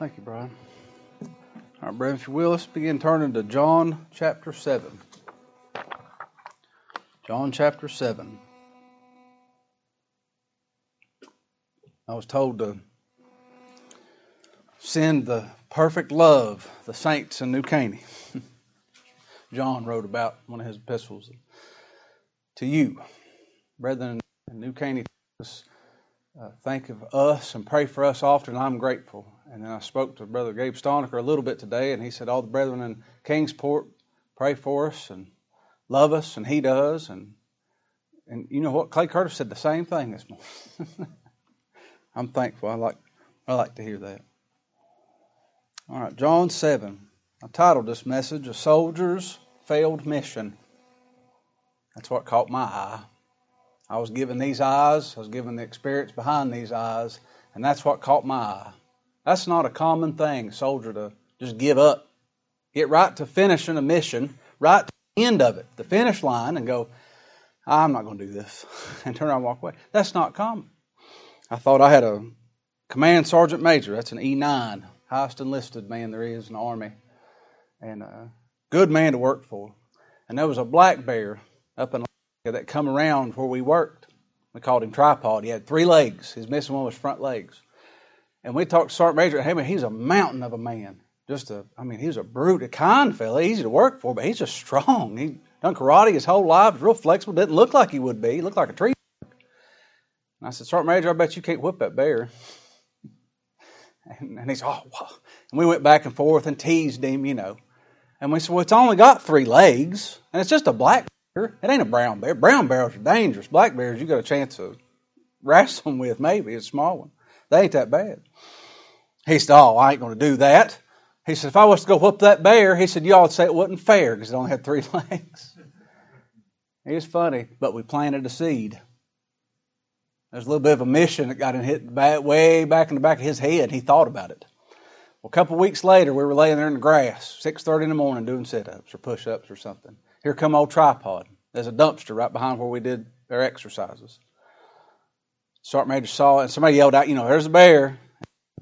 Thank you, Brian. All right, Brother, if you will, let's begin turning to John chapter 7. John chapter 7. I was told to send the perfect love, the saints in New Caney. John wrote about one of his epistles to you, brethren in New Caney. Uh, think of us and pray for us often. I'm grateful. And then I spoke to Brother Gabe Stalnaker a little bit today, and he said, All the brethren in Kingsport pray for us and love us, and he does. And, and you know what? Clay Curtis said the same thing this morning. I'm thankful. I like, I like to hear that. All right, John 7. I titled this message, A Soldier's Failed Mission. That's what caught my eye. I was given these eyes, I was given the experience behind these eyes, and that's what caught my eye. That's not a common thing, soldier to just give up. Get right to finishing a mission, right to the end of it, the finish line, and go, I'm not going to do this, and turn around and walk away. That's not common. I thought I had a command sergeant major. That's an E9, highest enlisted man there is in the Army. And a good man to work for. And there was a black bear up in that come around where we worked. We called him Tripod. He had three legs. His missing one was front legs. And we talked to Sergeant Major. Hey, man, he's a mountain of a man. Just a, I mean, he's a brute, a kind fella, easy to work for, but he's just strong. He done karate his whole life, was real flexible, didn't look like he would be. He looked like a tree and I said, Sergeant Major, I bet you can't whip that bear. And, and he said, oh, wow. And we went back and forth and teased him, you know. And we said, well, it's only got three legs, and it's just a black bear. It ain't a brown bear. Brown bears are dangerous. Black bears, you got a chance to wrestle with, maybe. A small one. They ain't that bad. He said, oh, I ain't going to do that. He said, if I was to go whoop that bear, he said, y'all would say it wasn't fair because it only had three legs. It was funny, but we planted a seed. There's a little bit of a mission that got him hit way back in the back of his head. He thought about it. Well, a couple of weeks later, we were laying there in the grass, 6.30 in the morning, doing sit-ups or push-ups or something. Here come old tripod. There's a dumpster right behind where we did our exercises. Sergeant Major saw it, and somebody yelled out, you know, there's a bear.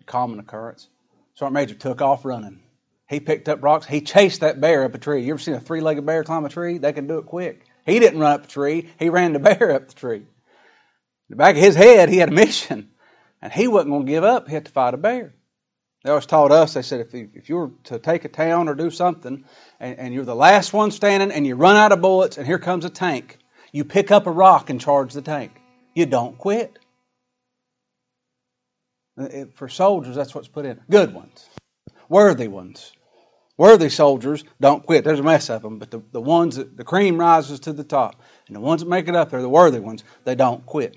Common occurrence. Sergeant Major took off running. He picked up rocks. He chased that bear up a tree. You ever seen a three-legged bear climb a tree? They can do it quick. He didn't run up the tree. He ran the bear up the tree. In the back of his head, he had a mission, and he wasn't going to give up. He had to fight a bear. They always taught us, they said, if you, if you were to take a town or do something, and, and you're the last one standing, and you run out of bullets, and here comes a tank, you pick up a rock and charge the tank. You don't quit. Uh, it, for soldiers, that's what's put in. Good ones, worthy ones. Worthy soldiers don't quit. There's a mess of them, but the, the ones that the cream rises to the top, and the ones that make it up there, the worthy ones, they don't quit.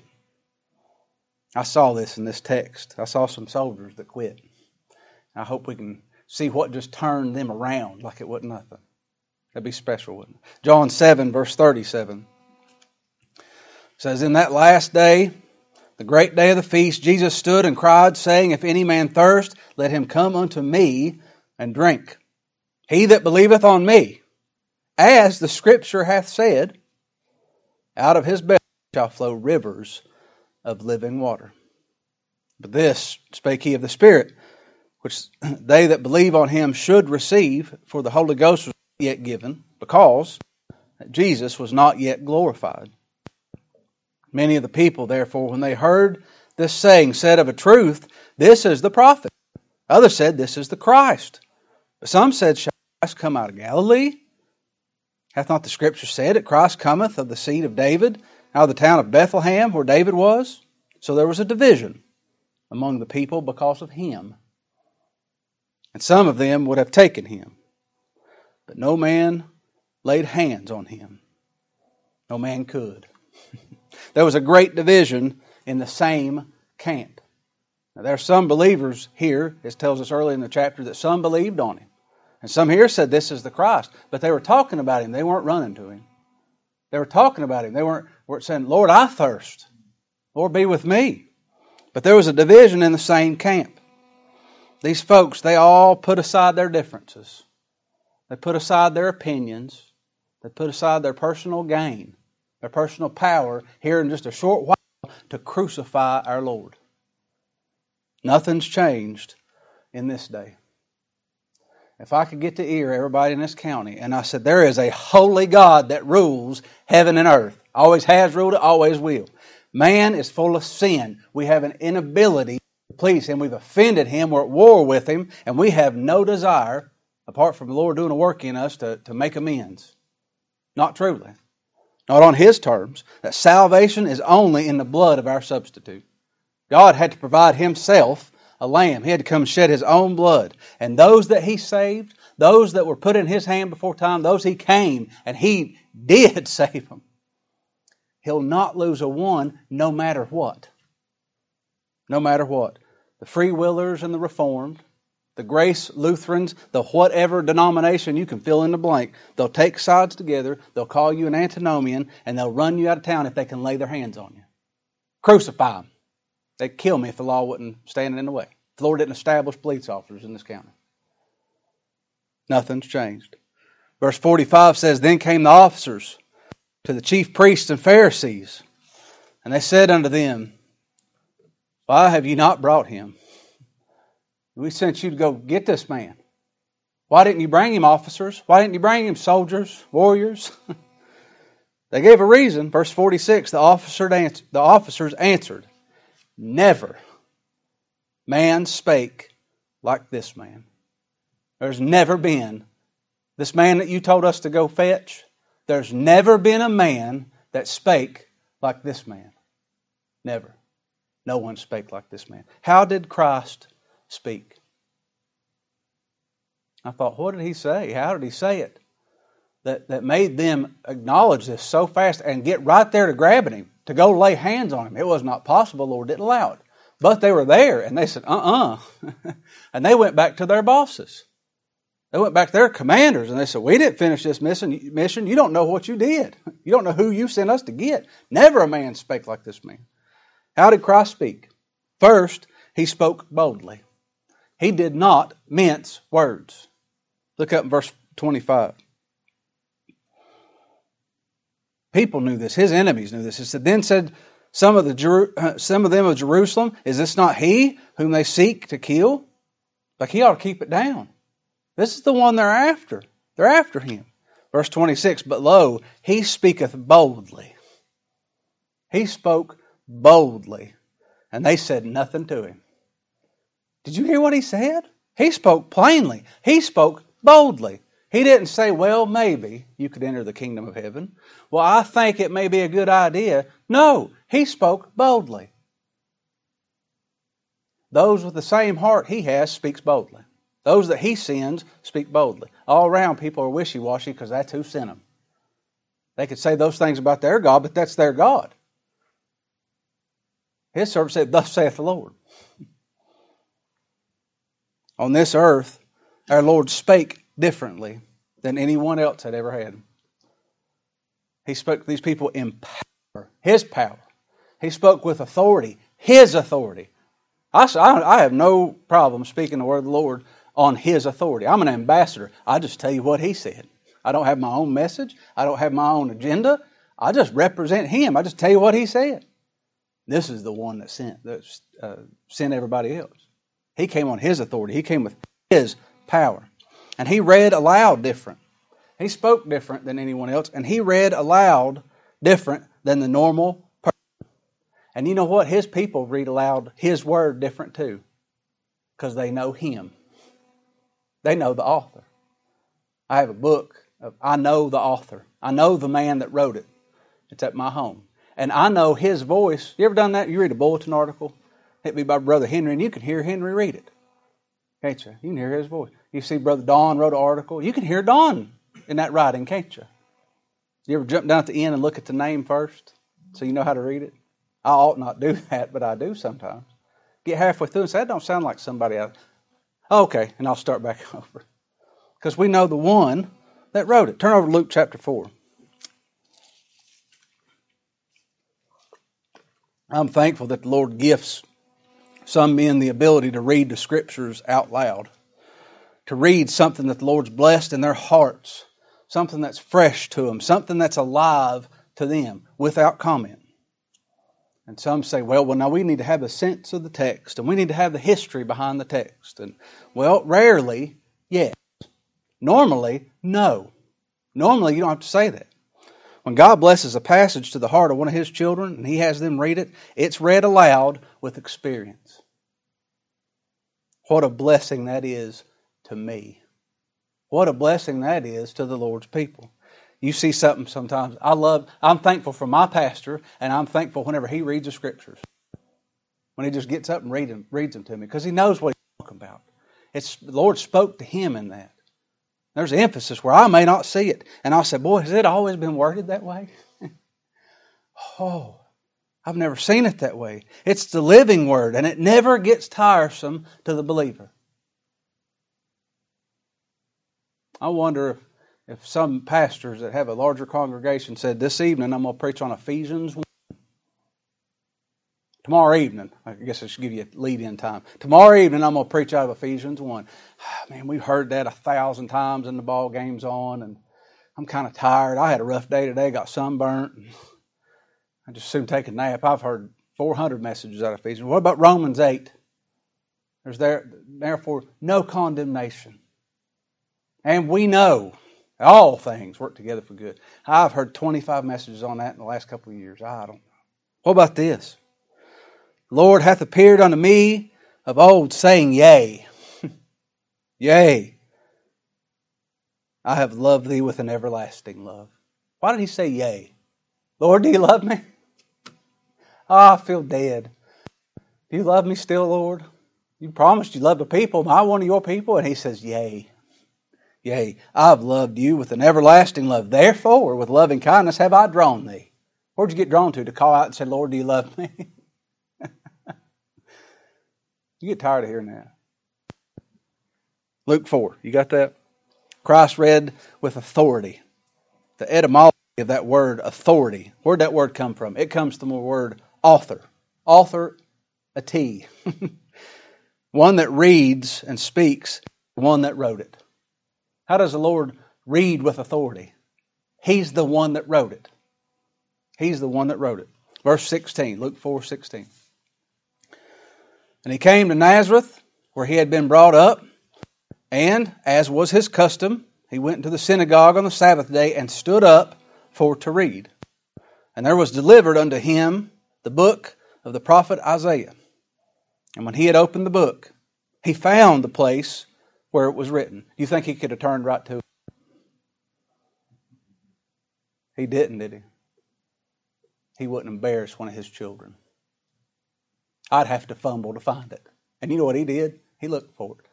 I saw this in this text. I saw some soldiers that quit. I hope we can see what just turned them around like it wasn't nothing. That'd be special, wouldn't it? John 7, verse 37 says, In that last day, the great day of the feast, Jesus stood and cried, saying, If any man thirst, let him come unto me and drink. He that believeth on me, as the Scripture hath said, out of his belly shall flow rivers of living water. But this spake he of the Spirit, which they that believe on him should receive, for the Holy Ghost was not yet given, because Jesus was not yet glorified. Many of the people, therefore, when they heard this saying, said of a truth, This is the prophet. Others said, This is the Christ. But some said, Shall Christ come out of Galilee? Hath not the Scripture said that Christ cometh of the seed of David? out of the town of Bethlehem, where David was. So there was a division among the people because of him. And some of them would have taken him. But no man laid hands on him. No man could. there was a great division in the same camp. Now, there are some believers here, it tells us early in the chapter, that some believed on him. And some here said this is the Christ. But they were talking about him, they weren't running to him. They were talking about him. They weren't, weren't saying, Lord, I thirst. Lord, be with me. But there was a division in the same camp. These folks, they all put aside their differences. They put aside their opinions. They put aside their personal gain, their personal power here in just a short while to crucify our Lord. Nothing's changed in this day. If I could get to ear everybody in this county, and I said, There is a holy God that rules heaven and earth, always has ruled always will. Man is full of sin. We have an inability to please Him. We've offended Him. We're at war with Him, and we have no desire, apart from the Lord doing a work in us, to, to make amends. Not truly. Not on His terms. That salvation is only in the blood of our substitute. God had to provide Himself a lamb. He had to come shed His own blood. And those that He saved, those that were put in His hand before time, those He came and He did save them. He'll not lose a one no matter what. No matter what. The free willers and the reformed, the grace Lutherans, the whatever denomination you can fill in the blank, they'll take sides together, they'll call you an antinomian, and they'll run you out of town if they can lay their hands on you. Crucify them. They'd kill me if the law wasn't standing in the way. If the Lord didn't establish police officers in this county. Nothing's changed. Verse 45 says, Then came the officers to the chief priests and Pharisees. And they said unto them, Why have you not brought him? We sent you to go get this man. Why didn't you bring him, officers? Why didn't you bring him, soldiers, warriors? they gave a reason. Verse 46 the, officer the officers answered, Never man spake like this man. There's never been this man that you told us to go fetch. There's never been a man that spake like this man. Never. No one spake like this man. How did Christ speak? I thought, what did he say? How did he say it? That, that made them acknowledge this so fast and get right there to grabbing him, to go lay hands on him. It was not possible. Lord didn't allow it. But they were there and they said, uh uh-uh. uh and they went back to their bosses. They went back to their commanders and they said, We didn't finish this mission. You don't know what you did. You don't know who you sent us to get. Never a man spake like this man. How did Christ speak? First, he spoke boldly. He did not mince words. Look up verse 25. People knew this. His enemies knew this. It said, Then said some of, the, uh, some of them of Jerusalem, Is this not he whom they seek to kill? Like he ought to keep it down. This is the one they're after. They're after him. Verse 26 But lo, he speaketh boldly. He spoke boldly, and they said nothing to him. Did you hear what he said? He spoke plainly, he spoke boldly. He didn't say, Well, maybe you could enter the kingdom of heaven. Well, I think it may be a good idea. No, he spoke boldly. Those with the same heart he has speaks boldly. Those that he sends speak boldly. All around, people are wishy washy because that's who sent them. They could say those things about their God, but that's their God. His servant said, Thus saith the Lord. On this earth, our Lord spake differently than anyone else had ever had. He spoke to these people in power, His power. He spoke with authority, His authority. I, I have no problem speaking the word of the Lord on His authority. I'm an ambassador. I just tell you what He said. I don't have my own message. I don't have my own agenda. I just represent Him. I just tell you what He said. This is the one that sent that uh, sent everybody else. He came on His authority. He came with His power, and He read aloud different. He spoke different than anyone else, and He read aloud different than the normal person. And you know what? His people read aloud His word different too, because they know Him. They know the author. I have a book. Of, I know the author. I know the man that wrote it. It's at my home. And I know his voice. You ever done that? You read a bulletin article, it be by Brother Henry, and you can hear Henry read it. Can't you? You can hear his voice. You see Brother Don wrote an article. You can hear Don in that writing, can't you? You ever jump down at the end and look at the name first so you know how to read it? I ought not do that, but I do sometimes. Get halfway through and say, that don't sound like somebody else. Okay, and I'll start back over. Because we know the one that wrote it. Turn over to Luke chapter 4. I'm thankful that the Lord gifts some men the ability to read the scriptures out loud, to read something that the Lord's blessed in their hearts, something that's fresh to them, something that's alive to them without comment. And some say, well, well, now we need to have a sense of the text and we need to have the history behind the text. And, well, rarely, yes. Normally, no. Normally, you don't have to say that. When God blesses a passage to the heart of one of His children and He has them read it, it's read aloud with experience. What a blessing that is to me. What a blessing that is to the Lord's people. You see something sometimes. I love, I'm thankful for my pastor, and I'm thankful whenever he reads the scriptures. When he just gets up and read them, reads them to me, because he knows what he's talking about. It's, the Lord spoke to him in that. There's emphasis where I may not see it. And I said, Boy, has it always been worded that way? oh, I've never seen it that way. It's the living word, and it never gets tiresome to the believer. I wonder if, if some pastors that have a larger congregation said, This evening I'm going to preach on Ephesians 1. Tomorrow evening, I guess I should give you a lead in time. Tomorrow evening, I'm going to preach out of Ephesians 1. Ah, man, we've heard that a thousand times in the ball game's on, and I'm kind of tired. I had a rough day today, got sunburnt. I just soon take a nap. I've heard 400 messages out of Ephesians. What about Romans 8? There's there, therefore no condemnation. And we know all things work together for good. I've heard 25 messages on that in the last couple of years. I don't know. What about this? Lord hath appeared unto me of old, saying, Yea, yea, I have loved thee with an everlasting love. Why did he say yea? Lord, do you love me? Oh, I feel dead. Do you love me still, Lord? You promised you love the people. Am I one of your people? And he says, Yea. Yea, I've loved you with an everlasting love. Therefore, with loving kindness have I drawn thee. Where'd you get drawn to? To call out and say, Lord, do you love me? You get tired of hearing that. Luke 4, you got that? Christ read with authority. The etymology of that word, authority, where'd that word come from? It comes from the word author. Author, a T. one that reads and speaks, one that wrote it. How does the Lord read with authority? He's the one that wrote it. He's the one that wrote it. Verse 16, Luke 4 16. And he came to Nazareth, where he had been brought up, and, as was his custom, he went into the synagogue on the Sabbath day and stood up for to read. And there was delivered unto him the book of the prophet Isaiah. And when he had opened the book, he found the place where it was written. Do you think he could have turned right to it? He didn't, did he? He wouldn't embarrass one of his children. I'd have to fumble to find it. And you know what he did? He looked for it.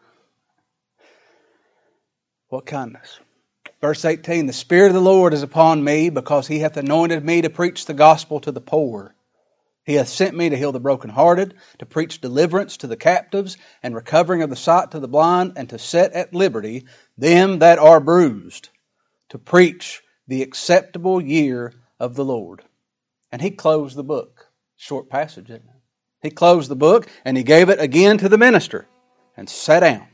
What kindness. Verse 18 The Spirit of the Lord is upon me because he hath anointed me to preach the gospel to the poor. He hath sent me to heal the brokenhearted, to preach deliverance to the captives, and recovering of the sight to the blind, and to set at liberty them that are bruised, to preach the acceptable year of the Lord. And he closed the book. Short passage, isn't it? He closed the book and he gave it again to the minister and sat down.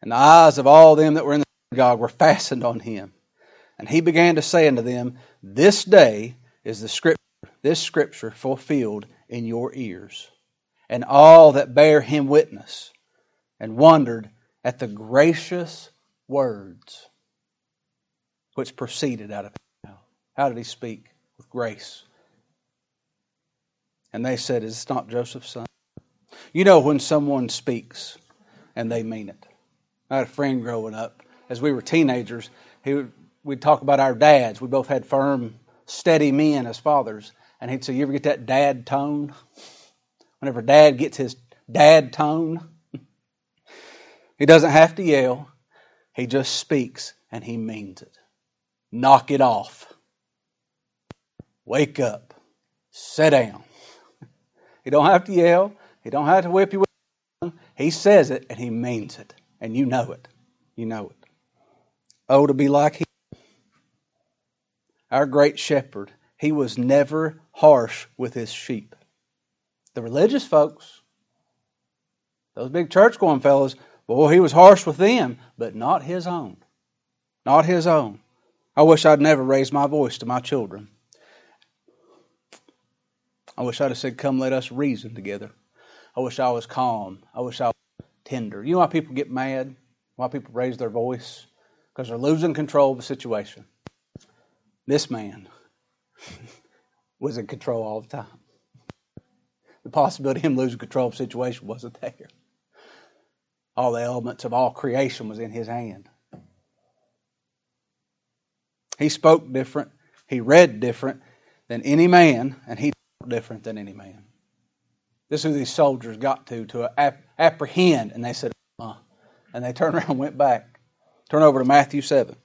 And the eyes of all them that were in the synagogue were fastened on him. And he began to say unto them, This day is the scripture, this scripture fulfilled in your ears. And all that bare him witness and wondered at the gracious words which proceeded out of mouth. How did he speak? With grace and they said, Is this not Joseph's son? You know when someone speaks and they mean it. I had a friend growing up. As we were teenagers, he would, we'd talk about our dads. We both had firm, steady men as fathers. And he'd say, You ever get that dad tone? Whenever dad gets his dad tone, he doesn't have to yell. He just speaks and he means it. Knock it off. Wake up. Sit down. He don't have to yell. He don't have to whip you with He says it and he means it. And you know it. You know it. Oh, to be like him. Our great shepherd, he was never harsh with his sheep. The religious folks, those big church going fellows, boy, he was harsh with them, but not his own. Not his own. I wish I'd never raised my voice to my children. I wish I'd have said, Come, let us reason together. I wish I was calm. I wish I was tender. You know why people get mad? Why people raise their voice? Because they're losing control of the situation. This man was in control all the time. The possibility of him losing control of the situation wasn't there. All the elements of all creation was in his hand. He spoke different. He read different than any man, and he different than any man. This is who these soldiers got to, to ap- apprehend, and they said, uh, and they turned around and went back. Turn over to Matthew 7.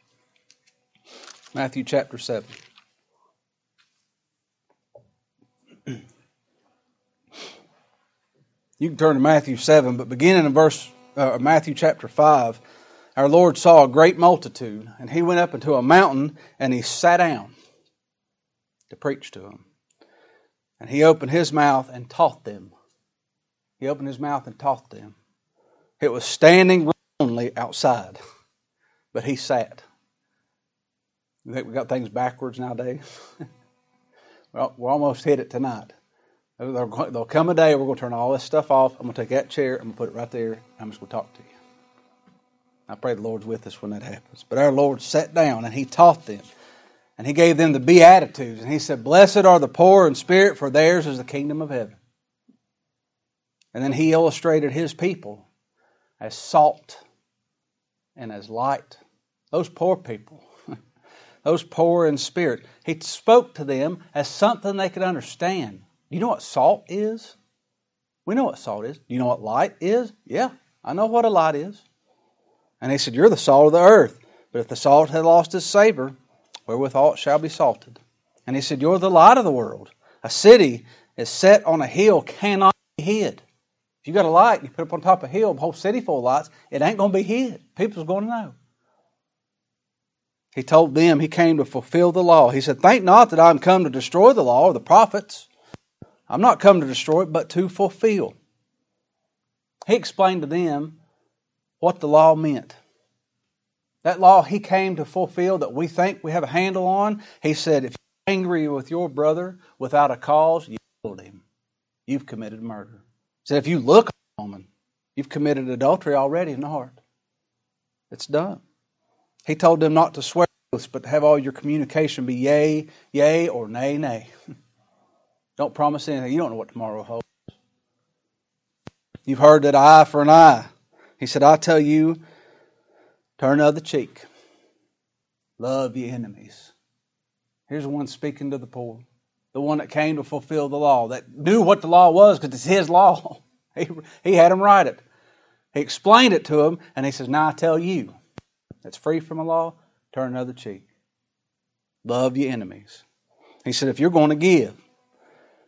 Matthew chapter 7. You can turn to Matthew 7, but beginning in verse uh, Matthew chapter 5, our Lord saw a great multitude, and he went up into a mountain and he sat down to preach to them. And he opened his mouth and taught them. He opened his mouth and taught them. It was standing only outside, but he sat. You think we got things backwards nowadays? well, we'll almost hit it tonight. There'll come a day we're going to turn all this stuff off. I'm going to take that chair, I'm going to put it right there, I'm just going to talk to you. I pray the Lord's with us when that happens. But our Lord sat down and He taught them. And he gave them the Beatitudes. And he said, Blessed are the poor in spirit, for theirs is the kingdom of heaven. And then he illustrated his people as salt and as light. Those poor people, those poor in spirit, he spoke to them as something they could understand. You know what salt is? We know what salt is. Do you know what light is? Yeah, I know what a light is. And he said, You're the salt of the earth. But if the salt had lost its savor, wherewithal it shall be salted. And he said, You're the light of the world. A city is set on a hill cannot be hid. If you got a light, and you put it up on top of a hill, a whole city full of lights, it ain't going to be hid. People's going to know. He told them he came to fulfill the law. He said, Think not that I am come to destroy the law or the prophets. I'm not come to destroy it, but to fulfill. He explained to them what the law meant. That law he came to fulfill that we think we have a handle on. He said, if you're angry with your brother without a cause, you killed him. You've committed murder. He said, if you look at a woman, you've committed adultery already in the heart. It's done. He told them not to swear oaths, but to have all your communication be yea, yea, or nay, nay. don't promise anything. You don't know what tomorrow holds. You've heard that eye for an eye. He said, I tell you, Turn the cheek. Love your enemies. Here's one speaking to the poor, the one that came to fulfill the law, that knew what the law was because it's his law. He, he had him write it. He explained it to him, and he says, Now I tell you that's free from the law, turn the other cheek. Love your enemies. He said, If you're going to give,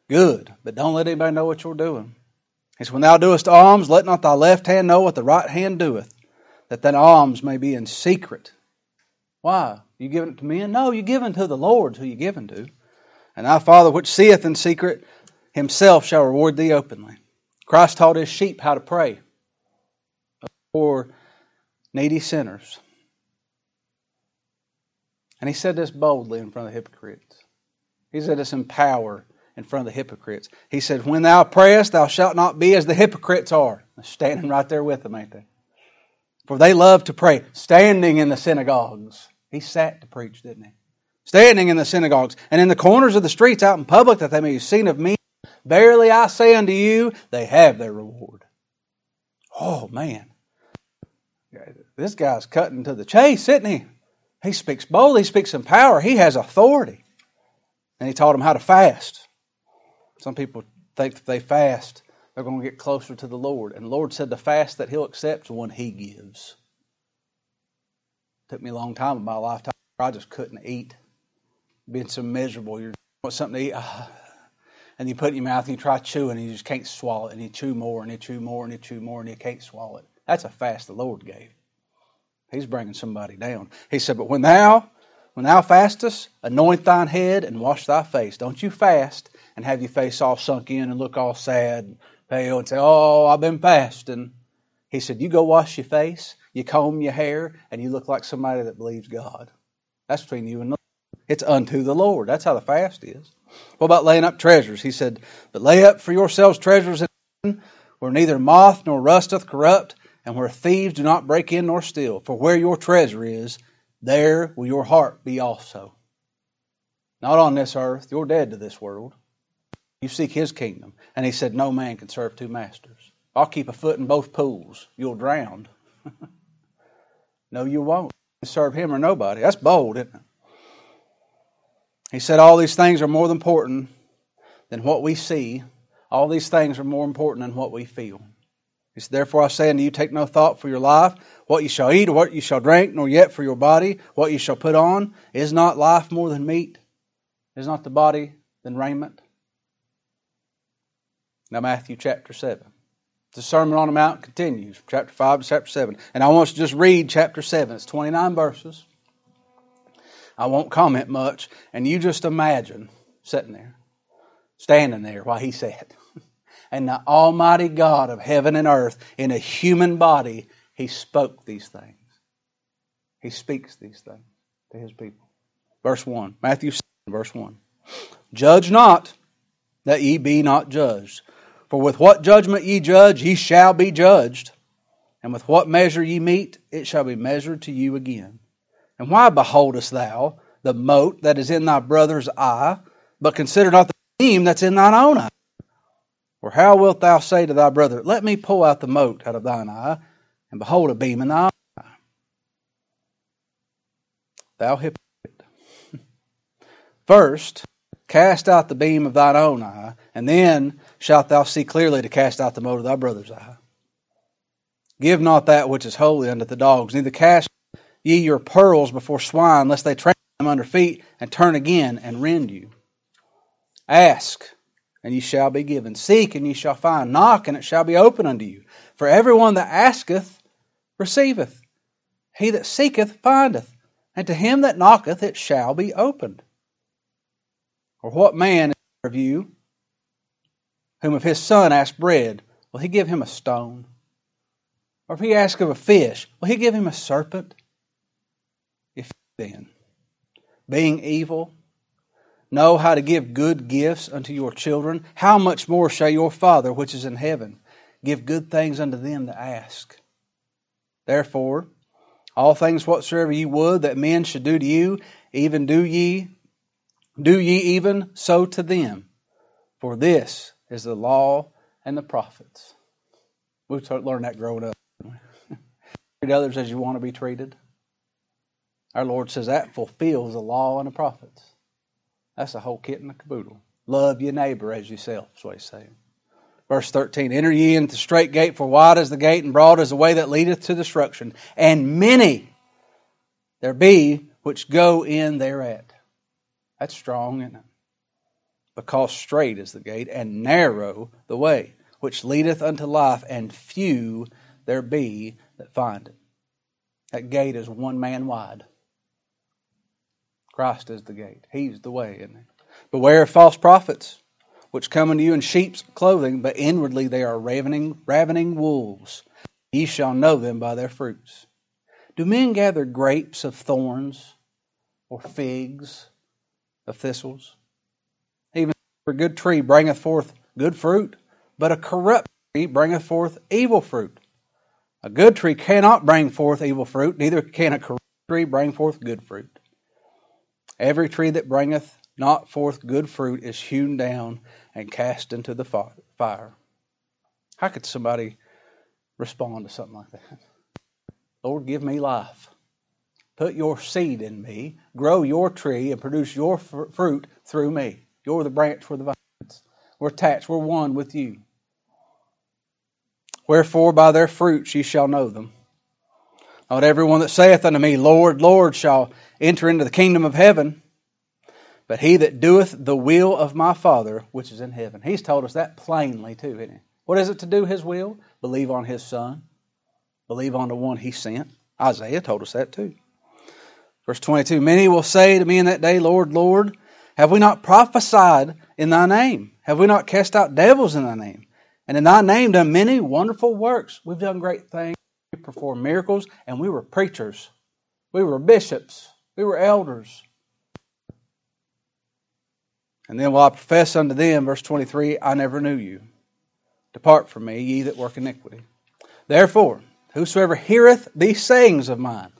good, but don't let anybody know what you're doing. He said, When thou doest alms, let not thy left hand know what the right hand doeth that that alms may be in secret. Why? You giving it to men? No, you giving to the Lord who you giving to. And thy Father which seeth in secret himself shall reward thee openly. Christ taught his sheep how to pray for needy sinners. And he said this boldly in front of the hypocrites. He said this in power in front of the hypocrites. He said, When thou prayest, thou shalt not be as the hypocrites are. Standing right there with them, ain't they? For they love to pray, standing in the synagogues. He sat to preach, didn't he? Standing in the synagogues and in the corners of the streets out in public that they may be seen of me. Verily I say unto you, they have their reward. Oh, man. This guy's cutting to the chase, isn't he? He speaks boldly, he speaks in power, he has authority. And he taught them how to fast. Some people think that they fast they're going to get closer to the Lord. And the Lord said the fast that He'll accept is one He gives. It took me a long time in my lifetime. I just couldn't eat. Being so miserable, you want something to eat, ah. and you put it in your mouth and you try chewing and you just can't swallow it. And you chew more and you chew more and you chew more and you can't swallow it. That's a fast the Lord gave. He's bringing somebody down. He said, But when thou when thou fastest, anoint thine head and wash thy face. Don't you fast and have your face all sunk in and look all sad and say, Oh, I've been fasting. He said, You go wash your face, you comb your hair, and you look like somebody that believes God. That's between you and the Lord. It's unto the Lord. That's how the fast is. What about laying up treasures? He said, But lay up for yourselves treasures in heaven, where neither moth nor rust doth corrupt, and where thieves do not break in nor steal. For where your treasure is, there will your heart be also. Not on this earth. You're dead to this world. You seek his kingdom. And he said, No man can serve two masters. I'll keep a foot in both pools. You'll drown. no, you won't. serve him or nobody. That's bold, isn't it? He said, All these things are more important than what we see. All these things are more important than what we feel. He said, Therefore I say unto you, take no thought for your life, what you shall eat or what you shall drink, nor yet for your body, what you shall put on. Is not life more than meat? Is not the body than raiment? Now, Matthew chapter 7. The Sermon on the Mount continues, chapter 5 to chapter 7. And I want to just read chapter 7. It's 29 verses. I won't comment much. And you just imagine sitting there, standing there while he said, and the Almighty God of heaven and earth, in a human body, he spoke these things. He speaks these things to his people. Verse 1, Matthew 7, verse 1. Judge not that ye be not judged. For with what judgment ye judge, ye shall be judged. And with what measure ye meet, it shall be measured to you again. And why beholdest thou the mote that is in thy brother's eye, but consider not the beam that's in thine own eye? Or how wilt thou say to thy brother, Let me pull out the mote out of thine eye, and behold a beam in thy eye? Thou hypocrite. First, cast out the beam of thine own eye, and then shalt thou see clearly to cast out the mote of thy brother's eye. Give not that which is holy unto the dogs, neither cast ye your pearls before swine, lest they trample them under feet and turn again and rend you. Ask, and ye shall be given. Seek, and ye shall find. Knock, and it shall be open unto you. For everyone that asketh receiveth. He that seeketh findeth. And to him that knocketh it shall be opened. Or what man is of you whom if his son ask bread, will he give him a stone? Or if he ask of a fish, will he give him a serpent? If then, being evil, know how to give good gifts unto your children, how much more shall your Father which is in heaven give good things unto them that ask? Therefore, all things whatsoever ye would that men should do to you, even do ye, do ye even so to them. For this is the law and the prophets. We learned that growing up. Treat others as you want to be treated. Our Lord says that fulfills the law and the prophets. That's the whole kit and the caboodle. Love your neighbor as yourself, is what he's saying. Verse 13 Enter ye into the straight gate, for wide is the gate, and broad is the way that leadeth to destruction, and many there be which go in thereat. That's strong, isn't it? Because straight is the gate, and narrow the way which leadeth unto life, and few there be that find it. That gate is one man wide. Christ is the gate. He's the way, isn't he? Beware of false prophets, which come unto you in sheep's clothing, but inwardly they are ravening, ravening wolves. Ye shall know them by their fruits. Do men gather grapes of thorns, or figs of thistles? For a good tree bringeth forth good fruit, but a corrupt tree bringeth forth evil fruit. A good tree cannot bring forth evil fruit, neither can a corrupt tree bring forth good fruit. Every tree that bringeth not forth good fruit is hewn down and cast into the fire. How could somebody respond to something like that? Lord, give me life. Put your seed in me, grow your tree, and produce your fruit through me. You're the branch, we're the vines. We're attached, we're one with you. Wherefore, by their fruits ye shall know them. Not everyone that saith unto me, Lord, Lord, shall enter into the kingdom of heaven, but he that doeth the will of my Father which is in heaven. He's told us that plainly, too, isn't he? What is it to do his will? Believe on his Son, believe on the one he sent. Isaiah told us that, too. Verse 22 Many will say to me in that day, Lord, Lord, have we not prophesied in thy name? Have we not cast out devils in thy name? And in thy name done many wonderful works. We've done great things. We performed miracles, and we were preachers. We were bishops. We were elders. And then will I profess unto them, verse 23, I never knew you. Depart from me, ye that work iniquity. Therefore, whosoever heareth these sayings of mine,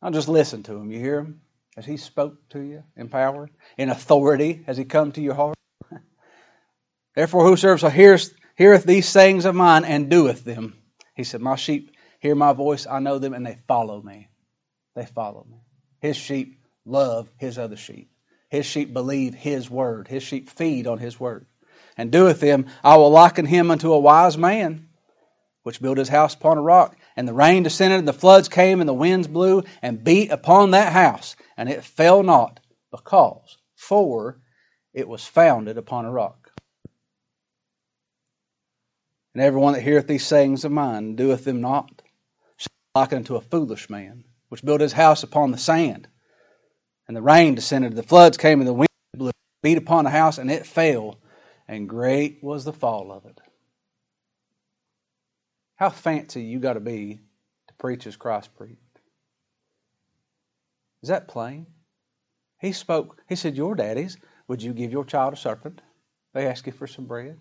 I'll just listen to him. You hear him? As he spoke to you in power, in authority, has he come to your heart? Therefore, whosoever heareth, heareth these sayings of mine and doeth them, he said, My sheep hear my voice, I know them, and they follow me. They follow me. His sheep love his other sheep. His sheep believe his word. His sheep feed on his word. And doeth them, I will liken him unto a wise man, which built his house upon a rock. And the rain descended, and the floods came, and the winds blew, and beat upon that house, and it fell not, because, for it was founded upon a rock. And everyone that heareth these sayings of mine doeth them not, shall be likened unto a foolish man, which built his house upon the sand. And the rain descended, the floods came, and the wind blew, beat upon the house, and it fell, and great was the fall of it. How fancy you got to be to preach as Christ preached. Is that plain? He spoke, he said, Your daddies, would you give your child a serpent? They ask you for some bread.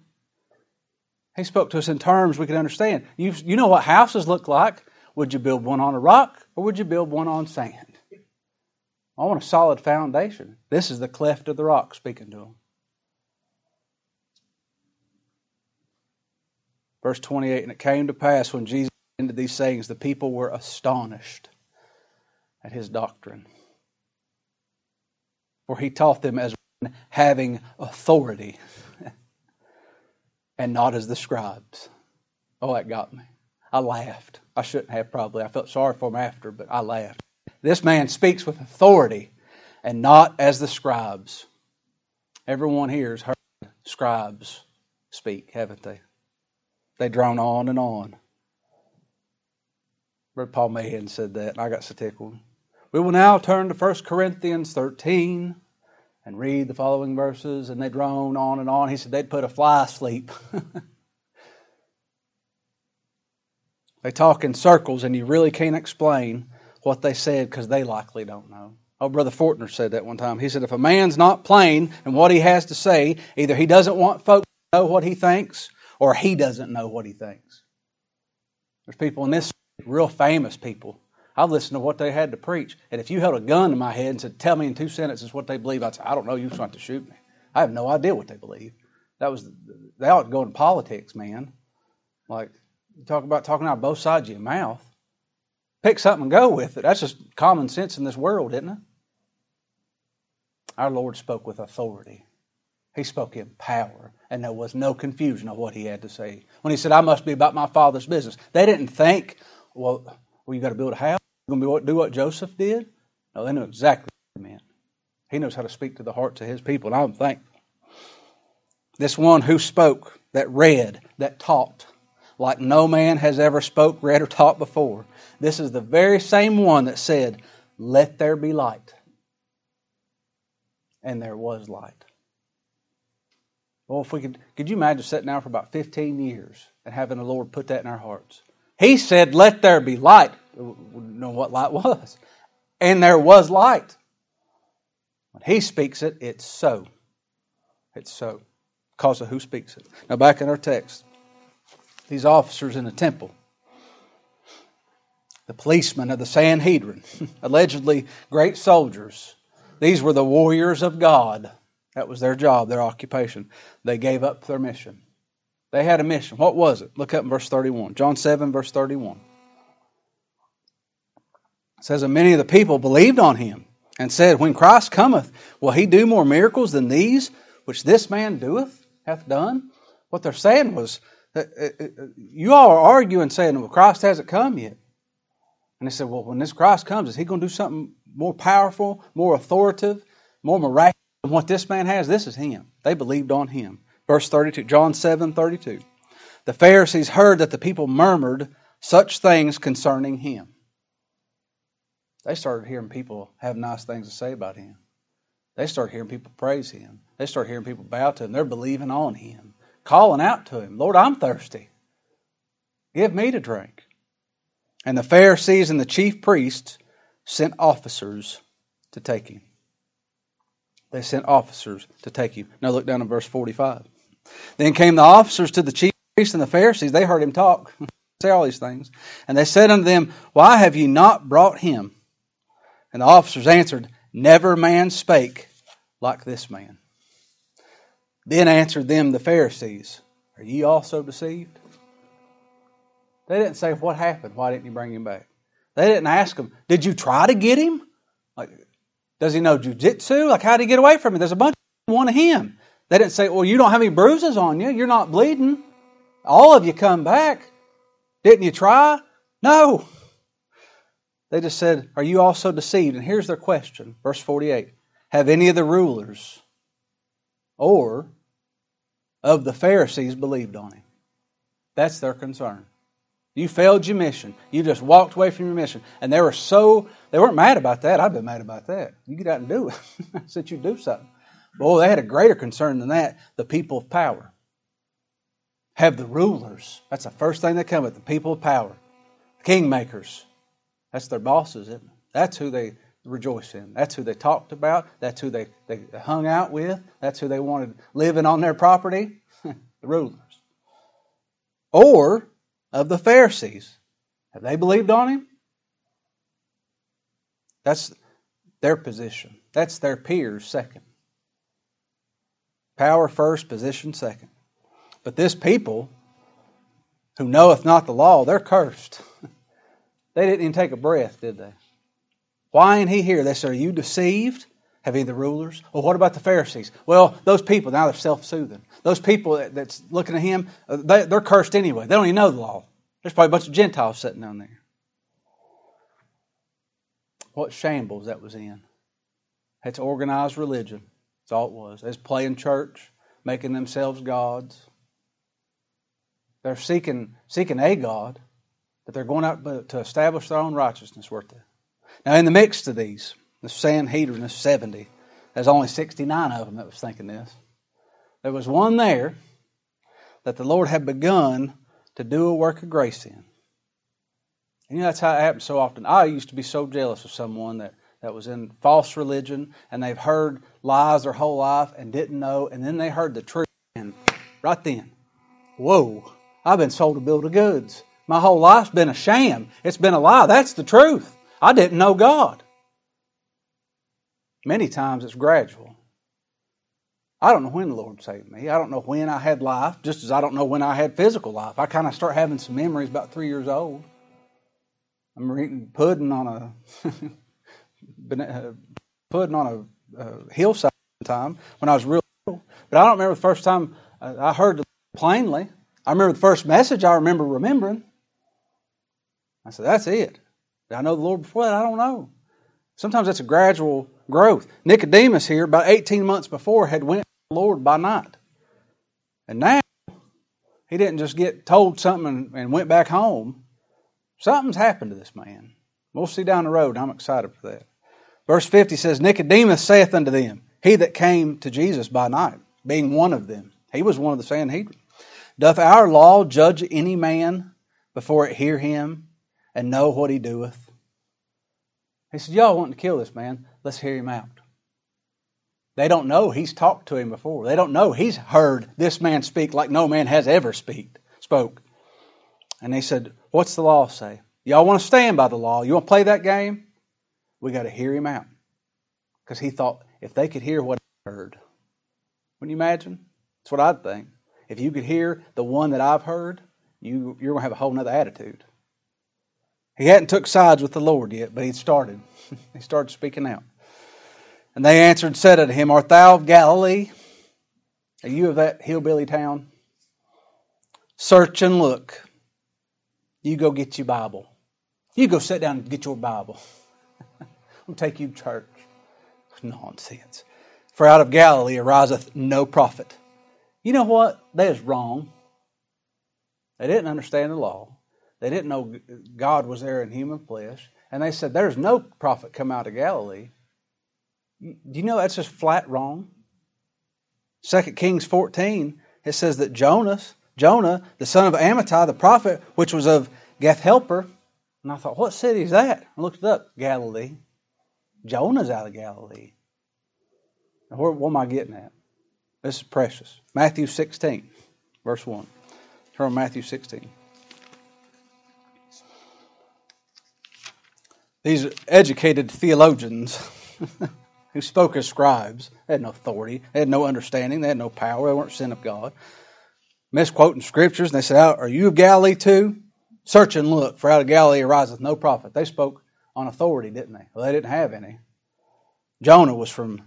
He spoke to us in terms we could understand. You, you know what houses look like. Would you build one on a rock or would you build one on sand? I want a solid foundation. This is the cleft of the rock speaking to him. Verse 28 And it came to pass when Jesus ended these sayings, the people were astonished at his doctrine. For he taught them as one having authority and not as the scribes. Oh, that got me. I laughed. I shouldn't have probably. I felt sorry for him after, but I laughed. This man speaks with authority and not as the scribes. Everyone here has heard scribes speak, haven't they? They drone on and on. Brother Paul Mahan said that, and I got so tickled. We will now turn to 1 Corinthians 13 and read the following verses, and they drone on and on. He said they'd put a fly asleep. they talk in circles, and you really can't explain what they said because they likely don't know. Oh, Brother Fortner said that one time. He said, if a man's not plain in what he has to say, either he doesn't want folks to know what he thinks, or he doesn't know what he thinks. There's people in this, real famous people, I listened to what they had to preach. And if you held a gun to my head and said, Tell me in two sentences what they believe, I'd say, I don't know, you just want to shoot me. I have no idea what they believe. That was they ought to go into politics, man. Like you talk about talking out both sides of your mouth. Pick something and go with it. That's just common sense in this world, isn't it? Our Lord spoke with authority. He spoke in power, and there was no confusion of what he had to say. When he said, I must be about my father's business, they didn't think, well, well you got to build a house going to do what Joseph did? No, they knew exactly what he meant. He knows how to speak to the hearts of his people, and I'm thankful. This one who spoke, that read, that taught, like no man has ever spoke, read, or taught before. This is the very same one that said, Let there be light. And there was light. Well, if we could, could you imagine sitting down for about 15 years and having the Lord put that in our hearts? He said, Let there be light know what light was. And there was light. When he speaks it, it's so. It's so. Because of who speaks it. Now, back in our text, these officers in the temple, the policemen of the Sanhedrin, allegedly great soldiers, these were the warriors of God. That was their job, their occupation. They gave up their mission. They had a mission. What was it? Look up in verse 31. John 7, verse 31. It says, And many of the people believed on him and said, When Christ cometh, will he do more miracles than these which this man doeth, hath done? What they're saying was, uh, uh, uh, You all are arguing saying, Well, Christ hasn't come yet. And they said, Well, when this Christ comes, is he going to do something more powerful, more authoritative, more miraculous than what this man has? This is him. They believed on him. Verse 32, John 7 32. The Pharisees heard that the people murmured such things concerning him. They started hearing people have nice things to say about him. They started hearing people praise him. They started hearing people bow to him. They're believing on him, calling out to him, Lord, I'm thirsty. Give me to drink. And the Pharisees and the chief priests sent officers to take him. they sent officers to take him. Now look down in verse 45. Then came the officers to the chief priests and the Pharisees. They heard him talk, say all these things. And they said unto them, Why have ye not brought him? And the officers answered, Never man spake like this man. Then answered them the Pharisees, Are ye also deceived? They didn't say, What happened? Why didn't you bring him back? They didn't ask him, Did you try to get him? Like, does he know jujitsu? Like, how did he get away from it? There's a bunch of one of him. They didn't say, Well, you don't have any bruises on you. You're not bleeding. All of you come back. Didn't you try? No. They just said, Are you also deceived? And here's their question, verse 48 Have any of the rulers or of the Pharisees believed on him? That's their concern. You failed your mission. You just walked away from your mission. And they were so, they weren't mad about that. I've been mad about that. You get out and do it. Said you do something. Boy, they had a greater concern than that the people of power. Have the rulers. That's the first thing they come with the people of power. The Kingmakers. That's their bosses? That's who they rejoice in. That's who they talked about. That's who they, they hung out with. That's who they wanted living on their property. the rulers. Or of the Pharisees. Have they believed on him? That's their position. That's their peers second. Power first, position second. But this people who knoweth not the law, they're cursed. they didn't even take a breath, did they? Why ain't he here? They said, Are you deceived? Have he the rulers? Well, what about the Pharisees? Well, those people, now they're self soothing. Those people that, that's looking at him, uh, they, they're cursed anyway. They don't even know the law. There's probably a bunch of Gentiles sitting down there. What shambles that was in. That's organized religion. That's all it was. It's playing church, making themselves gods. They're seeking, seeking a God, but they're going out to establish their own righteousness worth it. Now, in the midst of these, the Sanhedrin is 70. There's only 69 of them that was thinking this. There was one there that the Lord had begun to do a work of grace in. And you know, that's how it happens so often. I used to be so jealous of someone that, that was in false religion and they've heard lies their whole life and didn't know, and then they heard the truth. And right then, whoa, I've been sold a bill of goods. My whole life's been a sham. It's been a lie. That's the truth. I didn't know God. Many times it's gradual. I don't know when the Lord saved me. I don't know when I had life, just as I don't know when I had physical life. I kind of start having some memories about three years old. I'm eating pudding on a uh, pudding on a, hillside time when I was real little. But I don't remember the first time I heard plainly. I remember the first message I remember remembering. I said, that's it. Did I know the Lord before that? I don't know. Sometimes that's a gradual growth. Nicodemus here, about 18 months before, had went to the Lord by night. And now, he didn't just get told something and went back home. Something's happened to this man. We'll see down the road. I'm excited for that. Verse 50 says, Nicodemus saith unto them, He that came to Jesus by night, being one of them. He was one of the Sanhedrin. Doth our law judge any man before it hear him and know what he doeth? He said, Y'all want to kill this man. Let's hear him out. They don't know he's talked to him before. They don't know he's heard this man speak like no man has ever speak, spoke. And they said, What's the law say? Y'all want to stand by the law? You want to play that game? We got to hear him out. Because he thought if they could hear what I heard, wouldn't you imagine? That's what I'd think. If you could hear the one that I've heard, you, you're going to have a whole other attitude. He hadn't took sides with the Lord yet, but he'd started. he started speaking out. And they answered and said unto him, Art thou of Galilee? Are you of that hillbilly town? Search and look. You go get your Bible. You go sit down and get your Bible. I'll take you to church. Nonsense. For out of Galilee ariseth no prophet. You know what? That is wrong. They didn't understand the law. They didn't know God was there in human flesh. And they said, There's no prophet come out of Galilee. Mm, do you know that's just flat wrong? 2 Kings 14, it says that Jonas, Jonah, the son of Amittai, the prophet, which was of Gath Hepher, and I thought, what city is that? I looked it up. Galilee. Jonah's out of Galilee. Where, what am I getting at? This is precious. Matthew 16, verse 1. Turn Matthew 16. These educated theologians who spoke as scribes they had no authority, they had no understanding, they had no power, they weren't sent of God. Misquoting scriptures, and they said, Are you of Galilee too? Search and look, for out of Galilee ariseth no prophet. They spoke on authority, didn't they? Well, they didn't have any. Jonah was from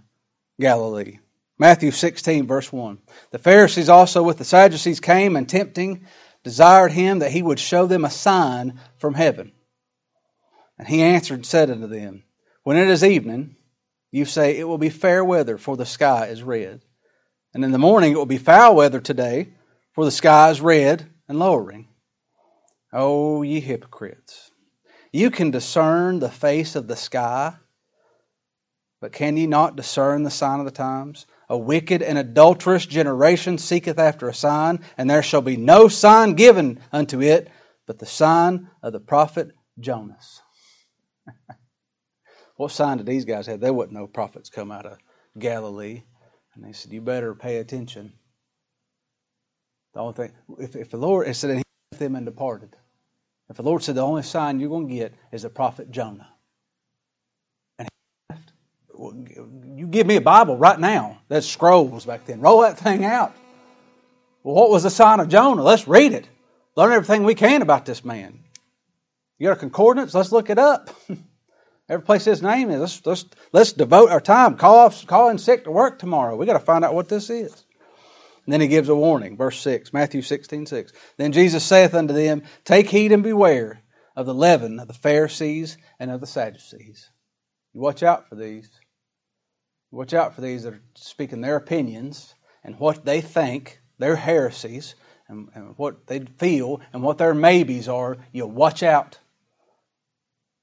Galilee. Matthew 16, verse 1. The Pharisees also with the Sadducees came and tempting desired him that he would show them a sign from heaven. And he answered and said unto them, When it is evening, you say, It will be fair weather, for the sky is red. And in the morning it will be foul weather today, for the sky is red and lowering. O ye hypocrites! You can discern the face of the sky, but can ye not discern the sign of the times? A wicked and adulterous generation seeketh after a sign, and there shall be no sign given unto it but the sign of the prophet Jonas. what sign did these guys have? There wasn't no prophets come out of Galilee. And they said, You better pay attention. The only thing, if, if the Lord, said, and he left them and departed. If the Lord said, The only sign you're going to get is the prophet Jonah. And he left. Well, You give me a Bible right now. That's scrolls back then. Roll that thing out. Well, what was the sign of Jonah? Let's read it. Learn everything we can about this man. You got a concordance? Let's look it up. Every place his name is. Let's, let's, let's devote our time. Call off, call in sick to work tomorrow. We got to find out what this is. And then he gives a warning. Verse 6, Matthew 16, 6. Then Jesus saith unto them, Take heed and beware of the leaven of the Pharisees and of the Sadducees. You watch out for these. Watch out for these that are speaking their opinions and what they think, their heresies, and, and what they feel, and what their maybes are. You watch out.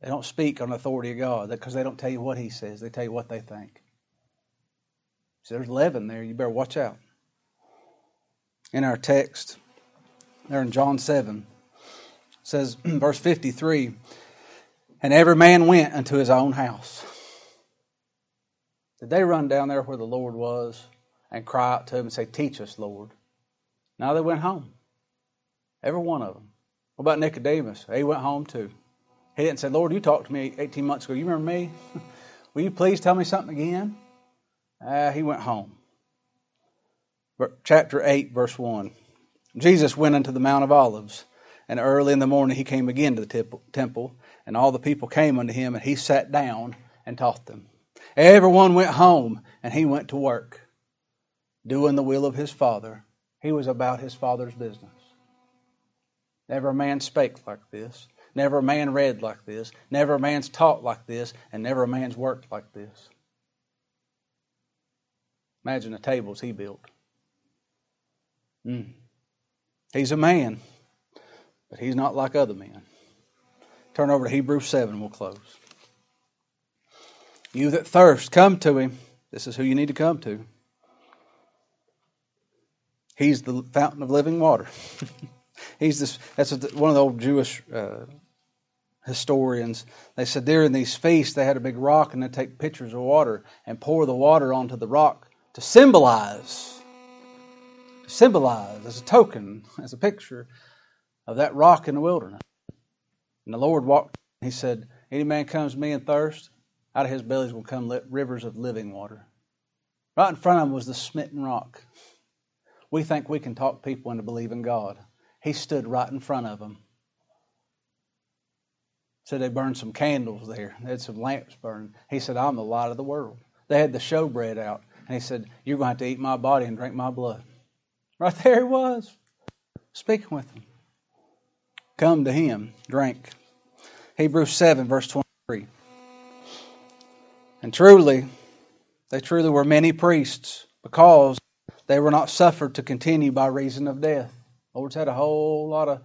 They don't speak on authority of God because they don't tell you what He says. They tell you what they think. So there's leaven there. You better watch out. In our text, there in John 7, says, verse 53, and every man went unto his own house. Did they run down there where the Lord was and cry out to him and say, Teach us, Lord? Now they went home. Every one of them. What about Nicodemus? He went home too. He didn't say, Lord, you talked to me 18 months ago. You remember me? Will you please tell me something again? Uh, he went home. Chapter 8, verse 1. Jesus went unto the Mount of Olives, and early in the morning he came again to the temple, and all the people came unto him, and he sat down and taught them. Everyone went home, and he went to work, doing the will of his Father. He was about his Father's business. Never a man spake like this. Never a man read like this. Never a man's taught like this. And never a man's worked like this. Imagine the tables he built. Mm. He's a man, but he's not like other men. Turn over to Hebrews 7, we'll close. You that thirst, come to him. This is who you need to come to. He's the fountain of living water. He's this. That's one of the old Jewish uh, historians. They said there in these feasts they had a big rock and they'd take pitchers of water and pour the water onto the rock to symbolize, to symbolize as a token, as a picture of that rock in the wilderness. And the Lord walked. He said, "Any man comes to me and thirst, out of his bellies will come rivers of living water." Right in front of him was the smitten rock. We think we can talk people into believing God. He stood right in front of them. Said they burned some candles there. They had some lamps burned. He said, I'm the light of the world. They had the showbread out. And he said, You're going to have to eat my body and drink my blood. Right there he was, speaking with them. Come to him, drink. Hebrews 7, verse 23. And truly, they truly were many priests because they were not suffered to continue by reason of death. Lord's had a whole lot of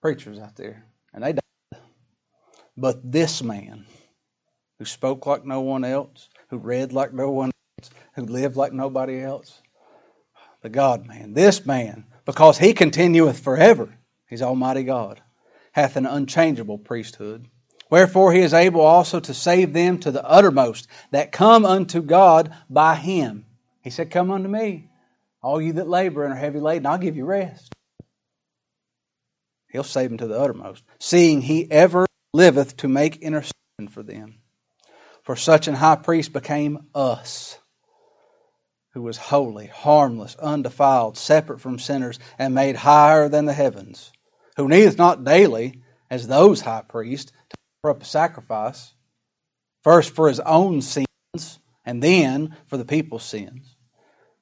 preachers out there, and they died. But this man, who spoke like no one else, who read like no one else, who lived like nobody else, the God man, this man, because he continueth forever, he's Almighty God, hath an unchangeable priesthood. Wherefore he is able also to save them to the uttermost that come unto God by him He said, Come unto me, all you that labor and are heavy laden, I'll give you rest. He'll save them to the uttermost, seeing he ever liveth to make intercession for them. For such an high priest became us, who was holy, harmless, undefiled, separate from sinners, and made higher than the heavens, who needeth not daily, as those high priests, to offer up a sacrifice, first for his own sins, and then for the people's sins.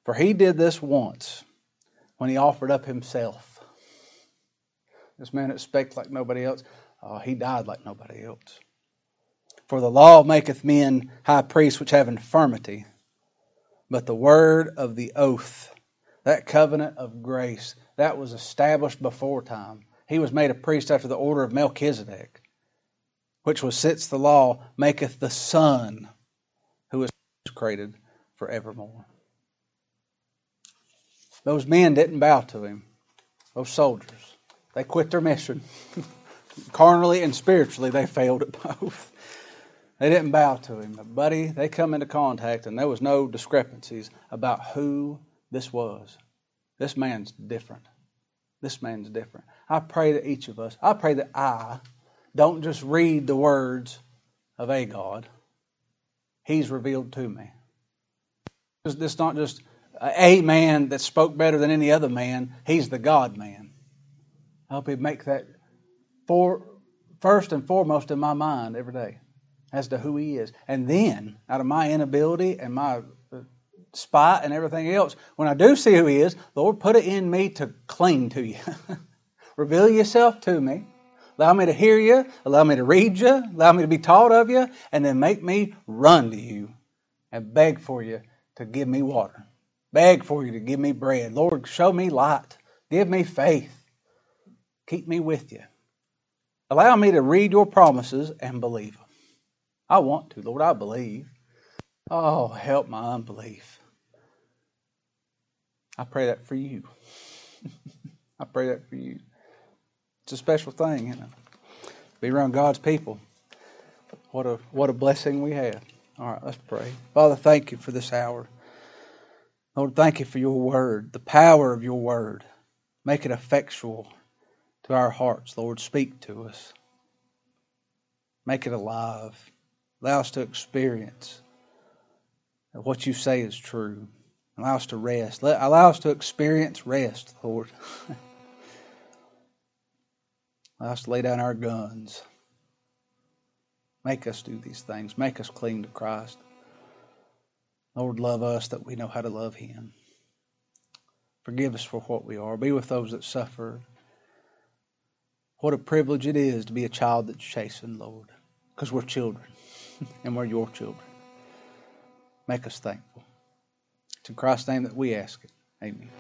For he did this once when he offered up himself. This man spake like nobody else, oh, he died like nobody else. For the law maketh men high priests which have infirmity, but the word of the oath, that covenant of grace, that was established before time. He was made a priest after the order of Melchizedek, which was since the law maketh the Son who is created forevermore. Those men didn't bow to him, those soldiers. They quit their mission. Carnally and spiritually, they failed at both. They didn't bow to him. But, buddy, they come into contact, and there was no discrepancies about who this was. This man's different. This man's different. I pray that each of us, I pray that I don't just read the words of a God, He's revealed to me. It's not just a man that spoke better than any other man, He's the God man. I hope He make that for, first and foremost in my mind every day as to who He is. And then, out of my inability and my uh, spite and everything else, when I do see who He is, Lord, put it in me to cling to you. Reveal yourself to me. Allow me to hear you. Allow me to read you. Allow me to be taught of you. And then make me run to you and beg for you to give me water. Beg for you to give me bread. Lord, show me light. Give me faith. Keep me with you. Allow me to read your promises and believe them. I want to, Lord. I believe. Oh, help my unbelief. I pray that for you. I pray that for you. It's a special thing, you know. Be around God's people. What a what a blessing we have. All right, let's pray. Father, thank you for this hour. Lord, thank you for your word, the power of your word. Make it effectual to our hearts, Lord. Speak to us. Make it alive. Allow us to experience that what you say is true. Allow us to rest. allow us to experience rest, Lord. allow us to lay down our guns. Make us do these things. Make us cling to Christ. Lord, love us that we know how to love Him. Forgive us for what we are. Be with those that suffer. What a privilege it is to be a child that's chastened, Lord, because we're children and we're your children. Make us thankful. It's in Christ's name that we ask it. Amen.